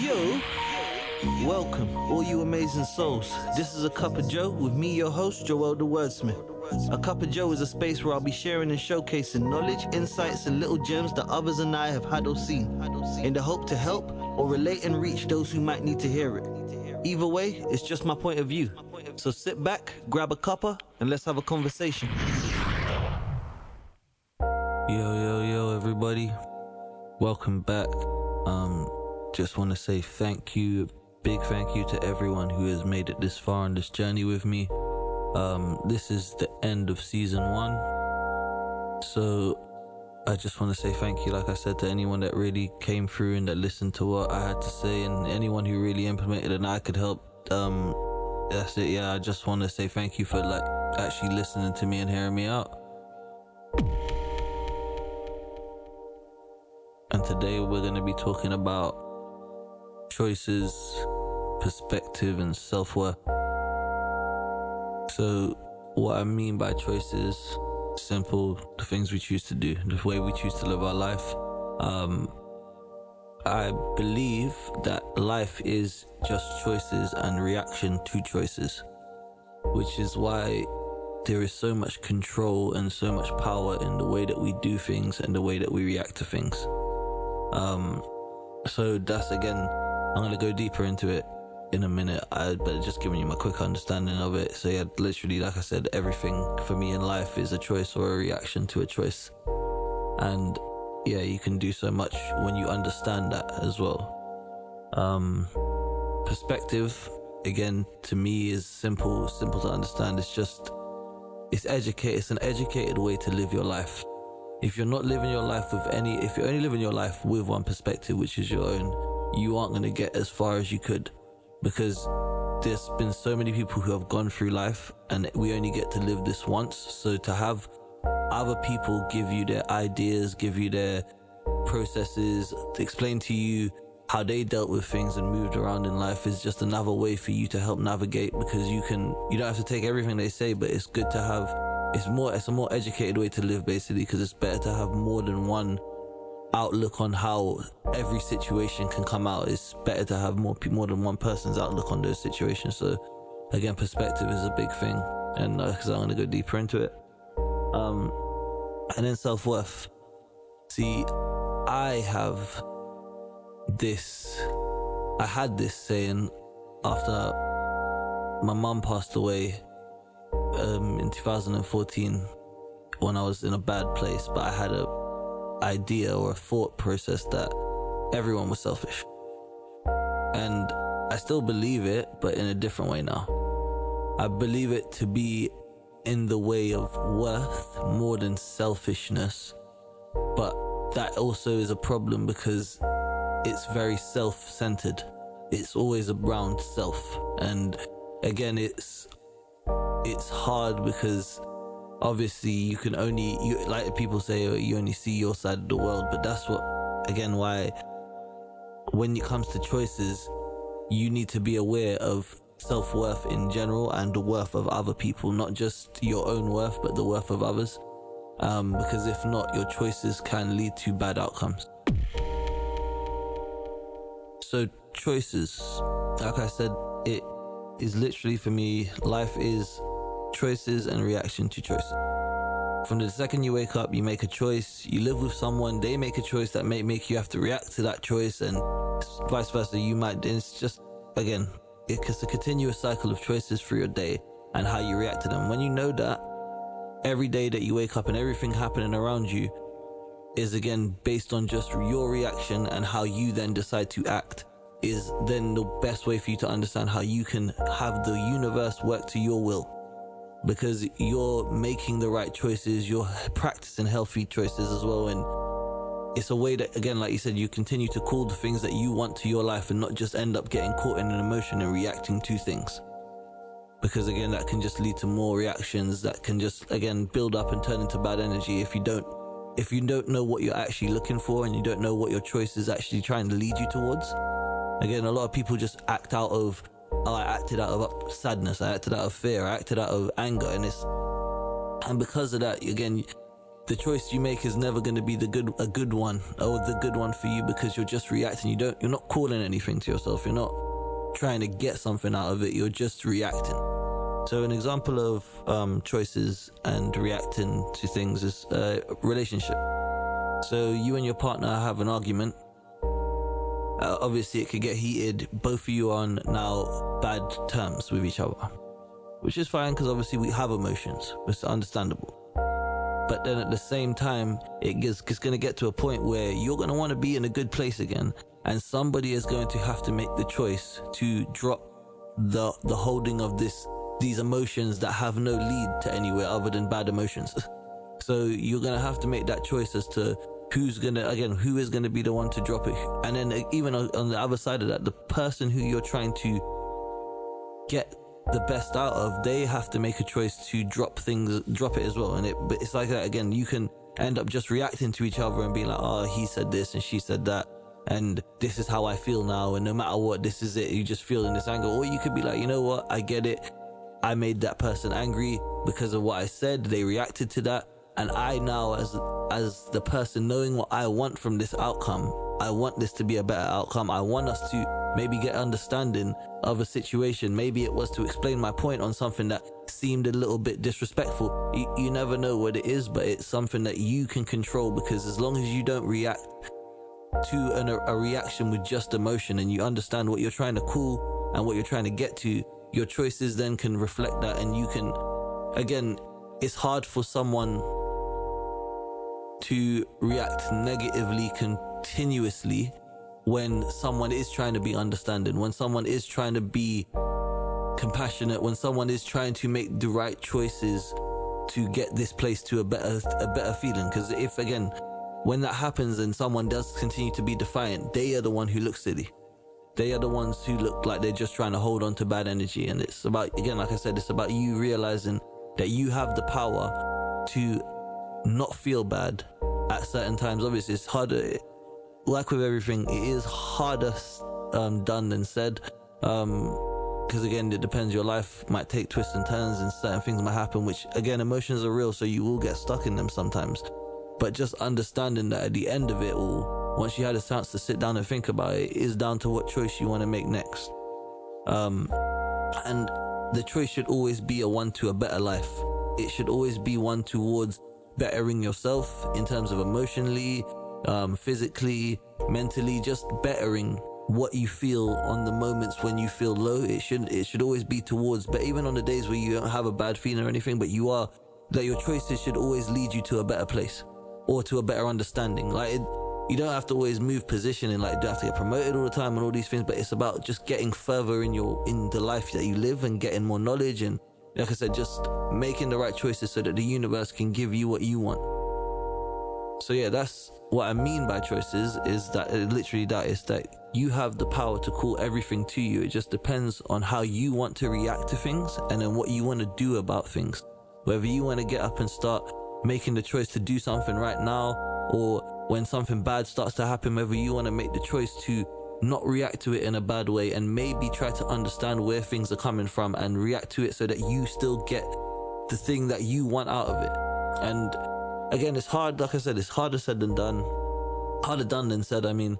Yo, welcome, all you amazing souls. This is A Cup of Joe with me, your host, Joel the Wordsmith. A Cup of Joe is a space where I'll be sharing and showcasing knowledge, insights, and little gems that others and I have had or seen, in the hope to help or relate and reach those who might need to hear it. Either way, it's just my point of view. So sit back, grab a cuppa, and let's have a conversation. Yo, yo, yo, everybody. Welcome back. Um, just want to say thank you, big thank you to everyone who has made it this far on this journey with me. Um, this is the end of season one. So I just want to say thank you, like I said, to anyone that really came through and that listened to what I had to say, and anyone who really implemented and I could help. Um, that's it. Yeah, I just want to say thank you for like actually listening to me and hearing me out. And today we're going to be talking about choices, perspective, and self worth. So, what I mean by choices, simple, the things we choose to do, the way we choose to live our life. Um, I believe that life is just choices and reaction to choices, which is why there is so much control and so much power in the way that we do things and the way that we react to things. Um, so that's again, I'm gonna go deeper into it in a minute. I but just giving you my quick understanding of it. So yeah, literally, like I said, everything for me in life is a choice or a reaction to a choice, and yeah, you can do so much when you understand that as well. Um, perspective again to me is simple, simple to understand. It's just it's educate. It's an educated way to live your life if you're not living your life with any, if you're only living your life with one perspective, which is your own, you aren't going to get as far as you could because there's been so many people who have gone through life and we only get to live this once. So to have other people give you their ideas, give you their processes, to explain to you how they dealt with things and moved around in life is just another way for you to help navigate because you can, you don't have to take everything they say, but it's good to have it's more it's a more educated way to live basically because it's better to have more than one outlook on how every situation can come out it's better to have more more than one person's outlook on those situations. So again perspective is a big thing and because uh, i'm to go deeper into it. Um and then self-worth. See i have this i had this saying after my mum passed away um, in 2014 when I was in a bad place, but I had a idea or thought process that everyone was selfish. And I still believe it, but in a different way now. I believe it to be in the way of worth more than selfishness. But that also is a problem because it's very self centered. It's always around self. And again, it's it's hard because obviously you can only you like people say you only see your side of the world but that's what again why when it comes to choices you need to be aware of self-worth in general and the worth of other people not just your own worth but the worth of others. Um, because if not your choices can lead to bad outcomes. So choices. Like i said it is literally for me life is choices and reaction to choices. From the second you wake up, you make a choice, you live with someone, they make a choice that may make you have to react to that choice, and vice versa. You might, it's just, again, it's a continuous cycle of choices for your day and how you react to them. When you know that, every day that you wake up and everything happening around you is again based on just your reaction and how you then decide to act is then the best way for you to understand how you can have the universe work to your will because you're making the right choices, you're practicing healthy choices as well. And it's a way that, again, like you said, you continue to call the things that you want to your life and not just end up getting caught in an emotion and reacting to things. Because again, that can just lead to more reactions that can just, again, build up and turn into bad energy if you don't, if you don't know what you're actually looking for and you don't know what your choice is actually trying to lead you towards. Again, a lot of people just act out of I acted out of sadness, I acted out of fear, I acted out of anger, and it's and because of that, again, the choice you make is never going to be the good a good one or the good one for you because you're just reacting. You don't you're not calling anything to yourself. You're not trying to get something out of it. You're just reacting. So an example of um, choices and reacting to things is a relationship. So you and your partner have an argument uh, obviously it could get heated both of you on now bad terms with each other which is fine because obviously we have emotions it's understandable but then at the same time, it's going to get to a point where you're going to want to be in a good place again. And somebody is going to have to make the choice to drop the, the holding of this, these emotions that have no lead to anywhere other than bad emotions. so you're going to have to make that choice as to who's to, again, who is to be the one to drop it. And then uh, even on the other side of that, the person who you're trying to get the best out of, they have to make a choice to drop things, drop it as well. And it, it's like that again. You can end up just reacting to each other and being like, "Oh, he said this and she said that." And this is how I feel now. And no matter what, this is it. You just feel in this anger. Or you could be like, you know what? I get it. I made that person angry because of what I said. They reacted to that. And I now, as, as the person knowing what I want from this outcome, I want this to be a better outcome. I want us to maybe get understanding of a situation. Maybe it was to explain my point on something that seemed a little bit disrespectful. You, you never know what it is, but it's something that you can control because as long as you don't react to an, a reaction with just emotion and you understand what you're trying to cool and what you're trying to get to, your choices then can reflect that and you can, again, it's hard for someone to react negatively continuously when someone is trying to be understanding, when someone is trying to be compassionate, when someone is trying to make the right choices to get this place to a better a better feeling. Because if again, when that happens and someone does continue to be defiant, they are the one who looks silly. They are the ones who look like they're just trying to hold on to bad energy. And it's about again, like I said, it's about you realizing that you have the power to not feel bad at certain times. Obviously, it's harder like with everything, it is harder um, done than said. Because um, again, it depends. Your life might take twists and turns, and certain things might happen. Which again, emotions are real, so you will get stuck in them sometimes. But just understanding that at the end of it all, once you had a chance to sit down and think about it, is down to what choice you want to make next. Um, and the choice should always be a one to a better life. It should always be one towards bettering yourself in terms of emotionally, um, physically, mentally, just bettering what you feel on the moments when you feel low. It should it should always be towards, but even on the days where you don't have a bad feeling or anything, but you are that your choices should always lead you to a better place or to a better understanding. Like it, you don't have to always move position and like do have to get promoted all the time and all these things, but it's about just getting further in your in the life that you live and getting more knowledge and like I said, just making the right choices so that the universe can give you what you want. So yeah, that's what I mean by choices is that uh, literally that is that you have the power to call everything to you. It just depends on how you want to react to things and then what you want to do about things. Whether you want to get up and start making the choice to do something right now or when something bad starts to happen, whether you want to make the choice to not react to it in a bad way and maybe try to understand where things are coming from and react to it so that you still get the thing that you want out of it. And again, it's hard. Like I said, it's harder said than done. Harder done than said. I mean,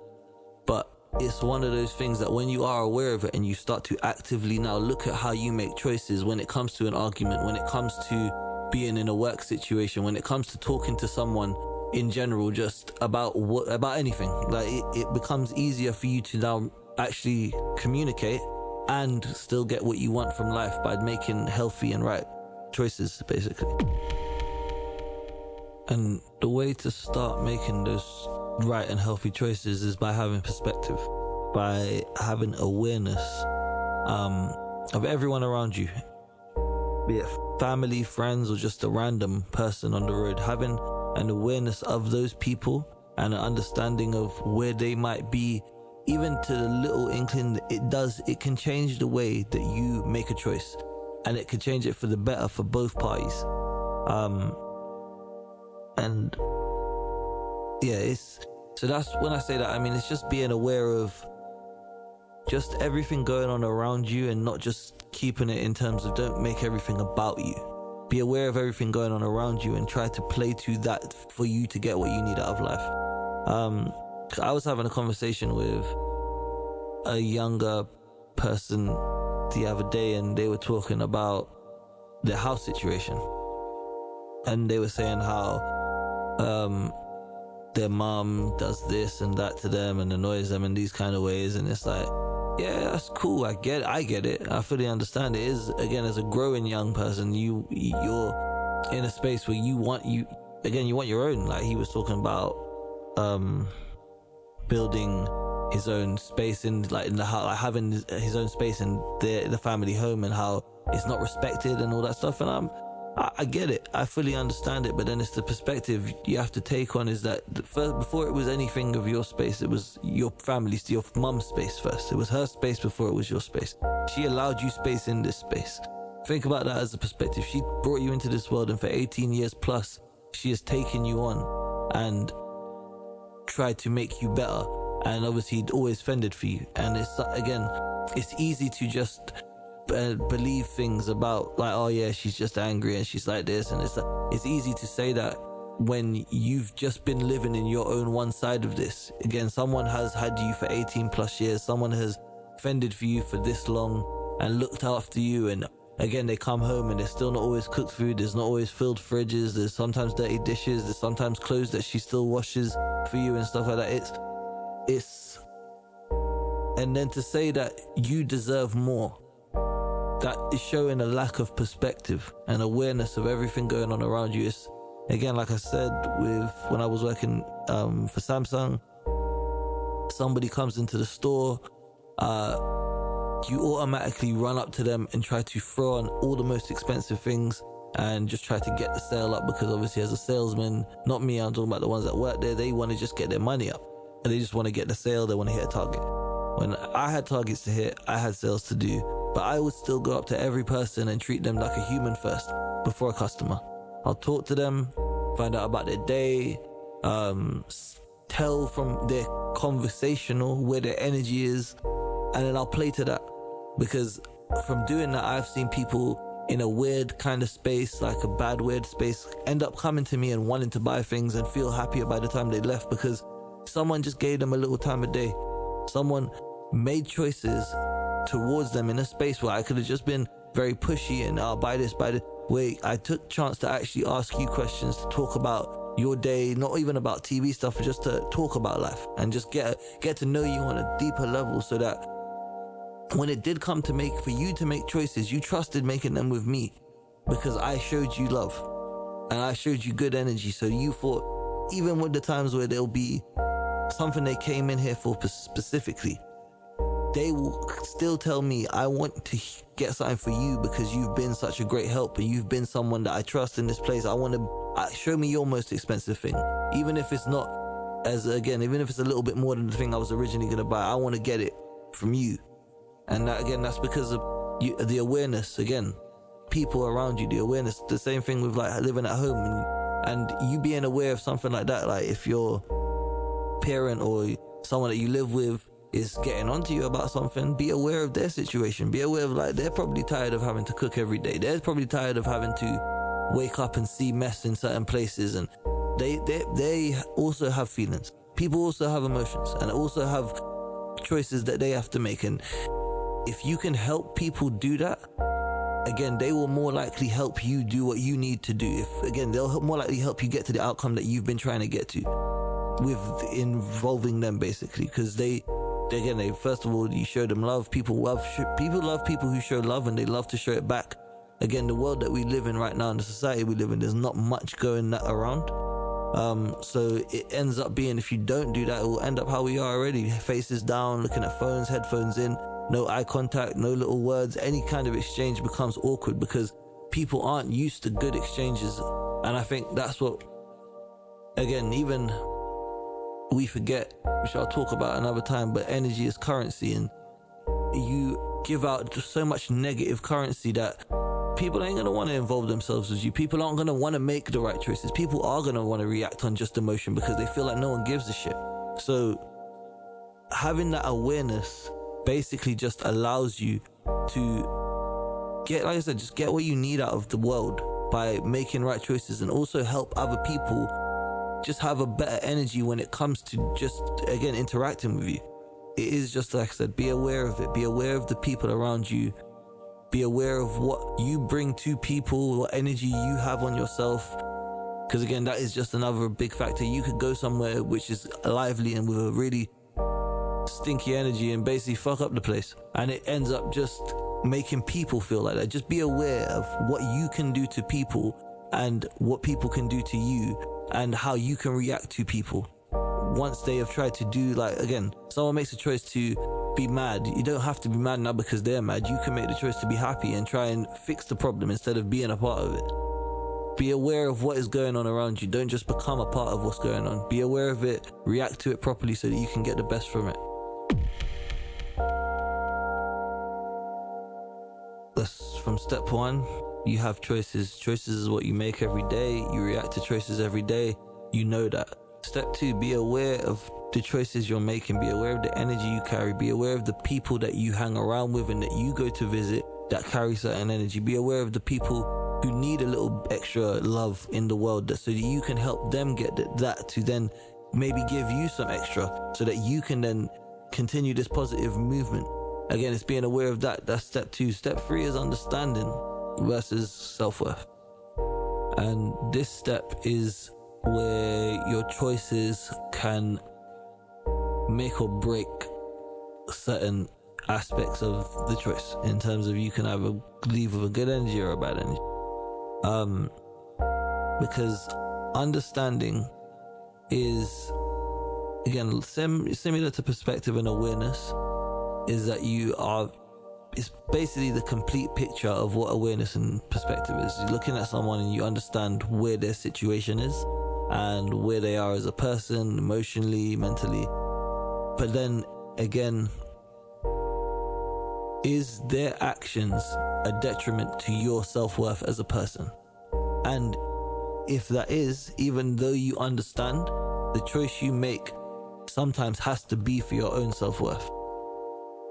but it's one of those things that when you are aware of it and you start to actively now look at how you make choices when it comes to an argument, when it comes to being in a work situation, when it comes to talking to someone in general, just about what about anything, like it, it becomes easier for you to now actually communicate and still get what you want from life by making healthy and right choices, basically. And the way to start making those right and healthy choices is by having perspective, by having awareness um, of everyone around you, be it family, friends, or just a random person on the road. Having an awareness of those people and an understanding of where they might be, even to the little inkling that it does, it can change the way that you make a choice and it can change it for the better for both parties. Um, and yeah, it's so that's when I say that. I mean, it's just being aware of just everything going on around you and not just keeping it in terms of don't make everything about you, be aware of everything going on around you and try to play to that for you to get what you need out of life. Um, I was having a conversation with a younger person the other day and they were talking about their house situation. And they were saying how um, their mom does this and that to them and annoys them in these kind of ways. And it's like, yeah, that's cool. I get. I get it. I fully understand. It is again as a growing young person, you you're in a space where you want you again, you want your own. Like he was talking about, um, building his own space in like in the house, like having his own space in the the family home and how it's not respected and all that stuff. And I'm, I, get it, I fully understand it, but then it's the perspective you have to take on is that first, before it was anything of your space, it was your family's, your mum's space first. It was her space before it was your space. She allowed you space in this space. Think about that as a perspective. She brought you into this world, and for 18 years plus, she has taken you on and tried to make you better and obviously always fended for you. And it's again, it's easy to just believe things about like, oh yeah, she's just angry and she's like this, and it's it's easy to say that when you've just been living in your own one side of this. Again, someone has had you for 18 plus years, someone has fended for you for this long and looked after you. And again they come home and there's still not always cooked food. There's not always filled fridges. There's sometimes dirty dishes. There's sometimes clothes that she still washes for you and stuff like that. It's it's and then to say that you deserve more that is showing a lack of perspective and awareness of everything going on around you it's again like i said with when i was working um, for samsung somebody comes into the store uh, you automatically run up to them and try to throw on all the most expensive things and just try to get the sale up because obviously as a salesman not me i'm talking about the ones that work there they want to just get their money up and they just want to get the sale, they want to hit a target. When I had targets to hit, I had sales to do, but I would still go up to every person and treat them like a human first before a customer. I'll talk to them, find out about their day, um, tell from their conversational where their energy is, and then I'll play to that. Because from doing that, I've seen people in a weird kind of space, like a bad, weird space, end up coming to me and wanting to buy things and feel happier by the time they left because Someone just gave them a little time of day. Someone made choices towards them in a space where I could have just been very pushy and I'll oh, buy this, buy this. Wait, I took chance to actually ask you questions to talk about your day, not even about TV stuff, just to talk about life and just get get to know you on a deeper level so that when it did come to make for you to make choices, you trusted making them with me because I showed you love and I showed you good energy. So you thought, even with the times where there'll be something they came in here for specifically, they will still tell me, I want to get something for you because you've been such a great help and you've been someone that I trust in this place. I want to uh, show me your most expensive thing. Even if it's not, as again, even if it's a little bit more than the thing I was originally going to buy, I want to get it from you. And that, again, that's because of you, the awareness, again, people around you, the awareness, the same thing with like living at home and, and you being aware of something like that. Like if you're, parent or someone that you live with is getting onto you about something, be aware of their situation. Be aware of like they're probably tired of having to cook every day. They're probably tired of having to wake up and see mess in certain places and they they they also have feelings. People also have emotions and also have choices that they have to make and if you can help people do that again they will more likely help you do what you need to do if again they'll more likely help you get to the outcome that you've been trying to get to with involving them basically because they again they first of all you show them love. People love people love people who show love and they love to show it back. Again the world that we live in right now in the society we live in there's not much going that around. Um, so it ends up being if you don't do that it will end up how we are already. Faces down looking at phones headphones in no eye contact no little words. Any kind of exchange becomes awkward because people aren't used to good exchanges. And i think that's what again even we forget, which I'll talk about another time, but energy is currency and you give out so much negative currency that people ain't gonna want to involve themselves with you. People aren't gonna want to make the right choices. People are gonna want to react on just emotion because they feel like no one gives a shit. So having that awareness basically just allows you to get, like I said, just get what you need out of the world by making right choices and also help other people just have a better energy when it comes to just again interacting with you. It is just like I said, be aware of it, be aware of the people around you, be aware of what you bring to people, what energy you have on yourself. Because again, that is just another big factor. You could go somewhere which is lively and with a really stinky energy and basically fuck up the place. And it ends up just making people feel like that. Just be aware of what you can do to people and what people can do to you and how you can react to people once they have tried to do like again someone makes a choice to be mad. You don't have to be mad now because they're mad. You can make the choice to be happy and try and fix the problem instead of being a part of it. Be aware of what is going on around you. Don't just become a part of what's going on. Be aware of it. React to it properly so that you can get the best from it. That's from step one you have choices. Choices is what you make every day. You react to choices every day. You know that. Step two, be aware of the choices you're making. Be aware of the energy you carry. Be aware of the people that you hang around with and that you go to visit that carry certain energy. Be aware of the people who need a little extra love in the world so that you can help them get that to then maybe give you some extra so that you can then continue this positive movement. Again, it's being aware of that. That's step two. Step three is understanding versus self worth. And this step is where your choices can make or break certain aspects of the choice in terms of you can either leave with a good energy or a bad energy. Um, because understanding is again sim- similar to perspective and awareness is that you are it's basically the complete picture of what awareness and perspective is. You're looking at someone and you understand where their situation is and where they are as a person, emotionally, mentally. But then again, is their actions a detriment to your self worth as a person? And if that is, even though you understand, the choice you make sometimes has to be for your own self worth.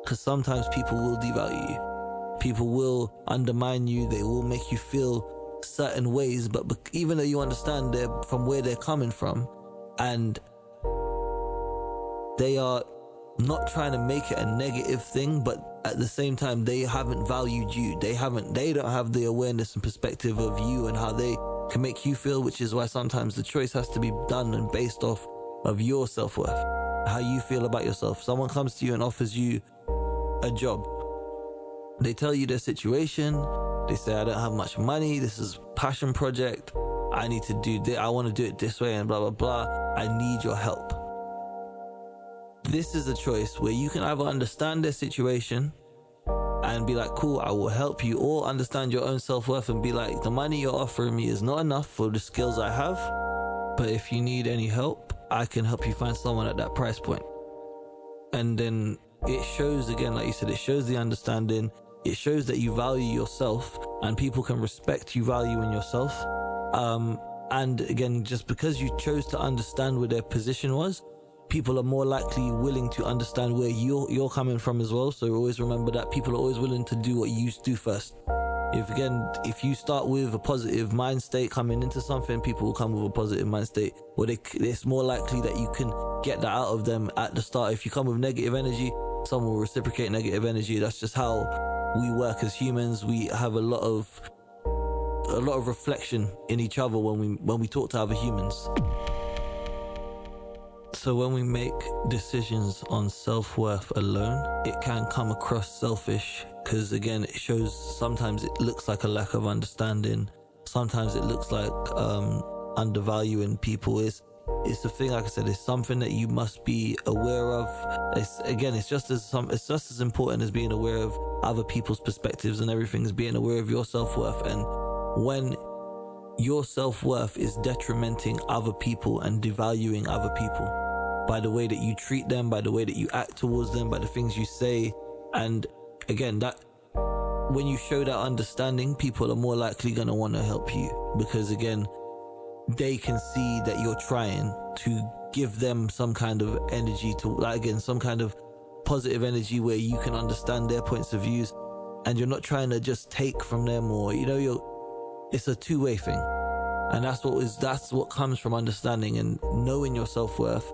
Because sometimes people will devalue you. People will undermine you. They will make you feel certain ways. But even though you understand they're from where they're coming from and they are not trying to make it a negative thing, but at the same time, they haven't valued you. They haven't, they don't have the awareness and perspective of you and how they can make you feel, which is why sometimes the choice has to be done and based off of your self worth, how you feel about yourself. Someone comes to you and offers you a job. They tell you their situation. They say, I don't have much money. This is passion project. I need to do this. I want to do it this way and blah, blah, blah. I need your help. This is a choice where you can either understand their situation and be like, cool, I will help you, or understand your own self worth and be like, the money you're offering me is not enough for the skills I have. But if you need any help, I can help you find someone at that price point. And then it shows again, like you said, it shows the understanding. It shows that you value yourself and people can respect you value in yourself. Um, and again, just because you chose to understand where their position was, people are more likely willing to understand where you're you're coming from as well. So always remember that people are always willing to do what you do first. If again, if you start with a positive mind state coming into something, people will come with a positive mind state. Or they, it's more likely that you can get that out of them at the start. If you come with negative energy, someone will reciprocate negative energy. That's just how we work as humans. We have a lot of a lot of reflection in each other when we when we talk to other humans. So when we make decisions on self-worth alone, it can come across selfish because again, it shows sometimes it looks like a lack of understanding. Sometimes it looks like um, undervaluing people. Is it's the thing, like I said, it's something that you must be aware of. It's again, it's just as some, it's just as important as being aware of other people's perspectives and everything is being aware of your self worth. And when your self worth is detrimenting other people and devaluing other people by the way that you treat them, by the way that you act towards them, by the things you say, and again, that when you show that understanding, people are more likely going to want to help you because again they can see that you're trying to give them some kind of energy to like again some kind of positive energy where you can understand their points of views and you're not trying to just take from them or you know you're it's a two way thing. And that's what is that's what comes from understanding and knowing your self worth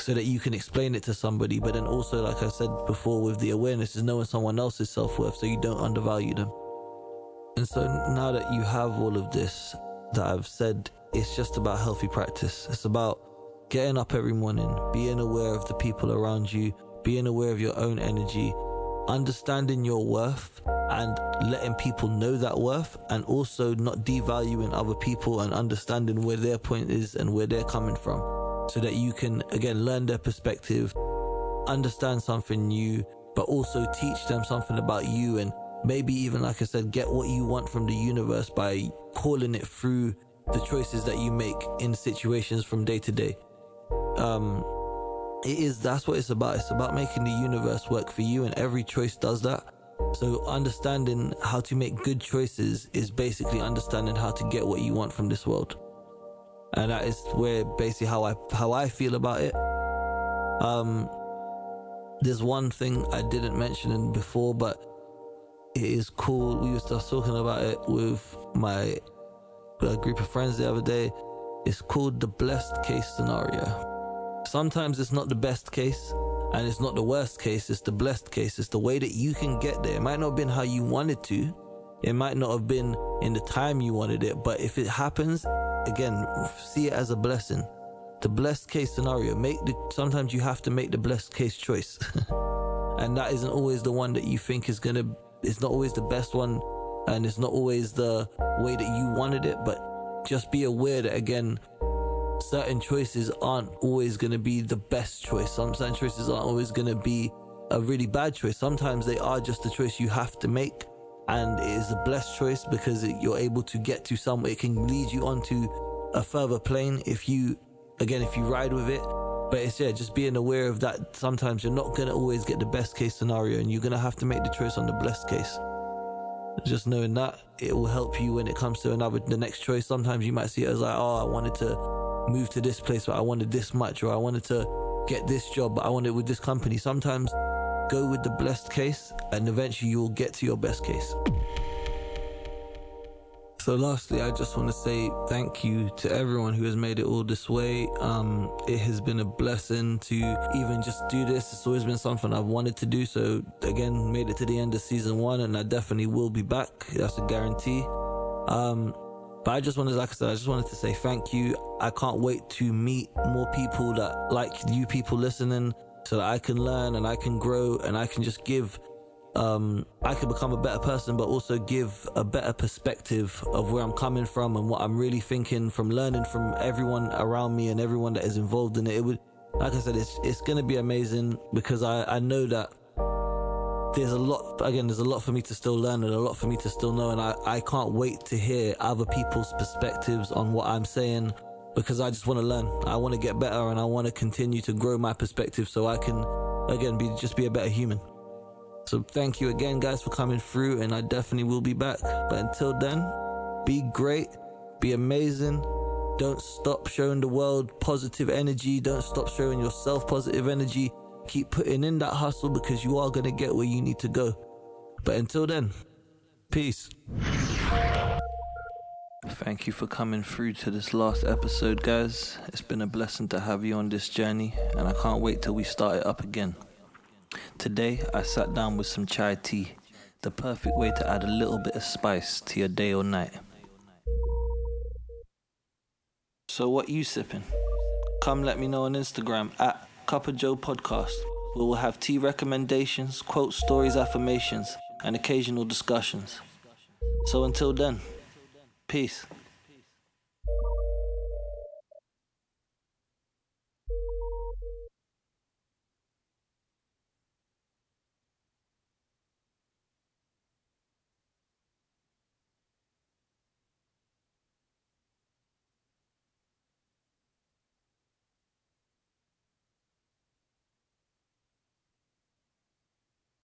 so that you can explain it to somebody. But then also, like I said before, with the awareness is knowing someone else's self worth so you don't undervalue them. And so now that you have all of this that I've said, it's just about healthy practice. It's about getting up every morning, being aware of the people around you, being aware of your own energy, understanding your worth and letting people know that worth and also not devaluing other people and understanding where their point is and where they're coming from so that you can again learn their perspective understand something new but also teach them something about you and maybe even like i said get what you want from the universe by calling it through the choices that you make in situations from day to day. Um it is that's what it's about. It's about making the universe work for you and every choice does that. So understanding how to make good choices is basically understanding how to get what you want from this world. And that is where basically how i how i feel about it. Um there's one thing i didn't mention before but it is cool. We were just talking about it with my group of friends the other day it's called the blessed case scenario Sometimes it's not the best case and it's not the worst case, it's the blessed case. It's the way that you can get there. It might not have been how you wanted to, it might not have been in the time you wanted it, but if it happens, again, see it as a blessing. The blessed case scenario. Make the sometimes you have to make the blessed case choice. and that isn't always the one that you think is gonna it's not always the best one and it's not always the way that you wanted it, but just be aware that again certain choices aren't always going to be the best choice. Some certain choices aren't always going to be a really bad choice. Sometimes they are just a choice you have to make, and it is a blessed choice because it, you're able to get to somewhere. It can lead you onto a further plane if you, again, if you ride with it. But it's yeah, just being aware of that. Sometimes you're not gonna always get the best case scenario, and you're gonna have to make the choice on the blessed case. Just knowing that it will help you when it comes to another the next choice. Sometimes you might see it as like, oh, I wanted to move to this place, but I wanted this much, or I wanted to get this job, but I wanted with this company. Sometimes go with the blessed case, and eventually you'll get to your best case. So, lastly, I just want to say thank you to everyone who has made it all this way. Um, it has been a blessing to even just do this. It's always been something I've wanted to do. So, again, made it to the end of season one, and I definitely will be back. That's a guarantee. Um, but I just wanted, like I said, I just wanted to say thank you. I can't wait to meet more people that like you people listening so that I can learn and I can grow and I can just give um, I can become a better person, but also give a better perspective of where I'm coming from and what I'm really thinking from learning from everyone around me and everyone that is involved in it. It would, like I said, it's it's gonna be amazing because I I know that there's a lot again there's a lot for me to still learn and a lot for me to still know and I, I can't wait to hear other people's perspectives on what I'm saying because I just want to learn I want to get better and I want to continue to grow my perspective so I can again be just be a better human so thank you again guys for coming through and I definitely will be back but until then be great be amazing don't stop showing the world positive energy don't stop showing yourself positive energy Keep putting in that hustle because you are going to get where you need to go. But until then, peace. Thank you for coming through to this last episode, guys. It's been a blessing to have you on this journey, and I can't wait till we start it up again. Today, I sat down with some chai tea, the perfect way to add a little bit of spice to your day or night. So, what you sipping? Come let me know on Instagram at of Joe podcast, we will have tea recommendations, quote stories, affirmations, and occasional discussions. So until then, peace.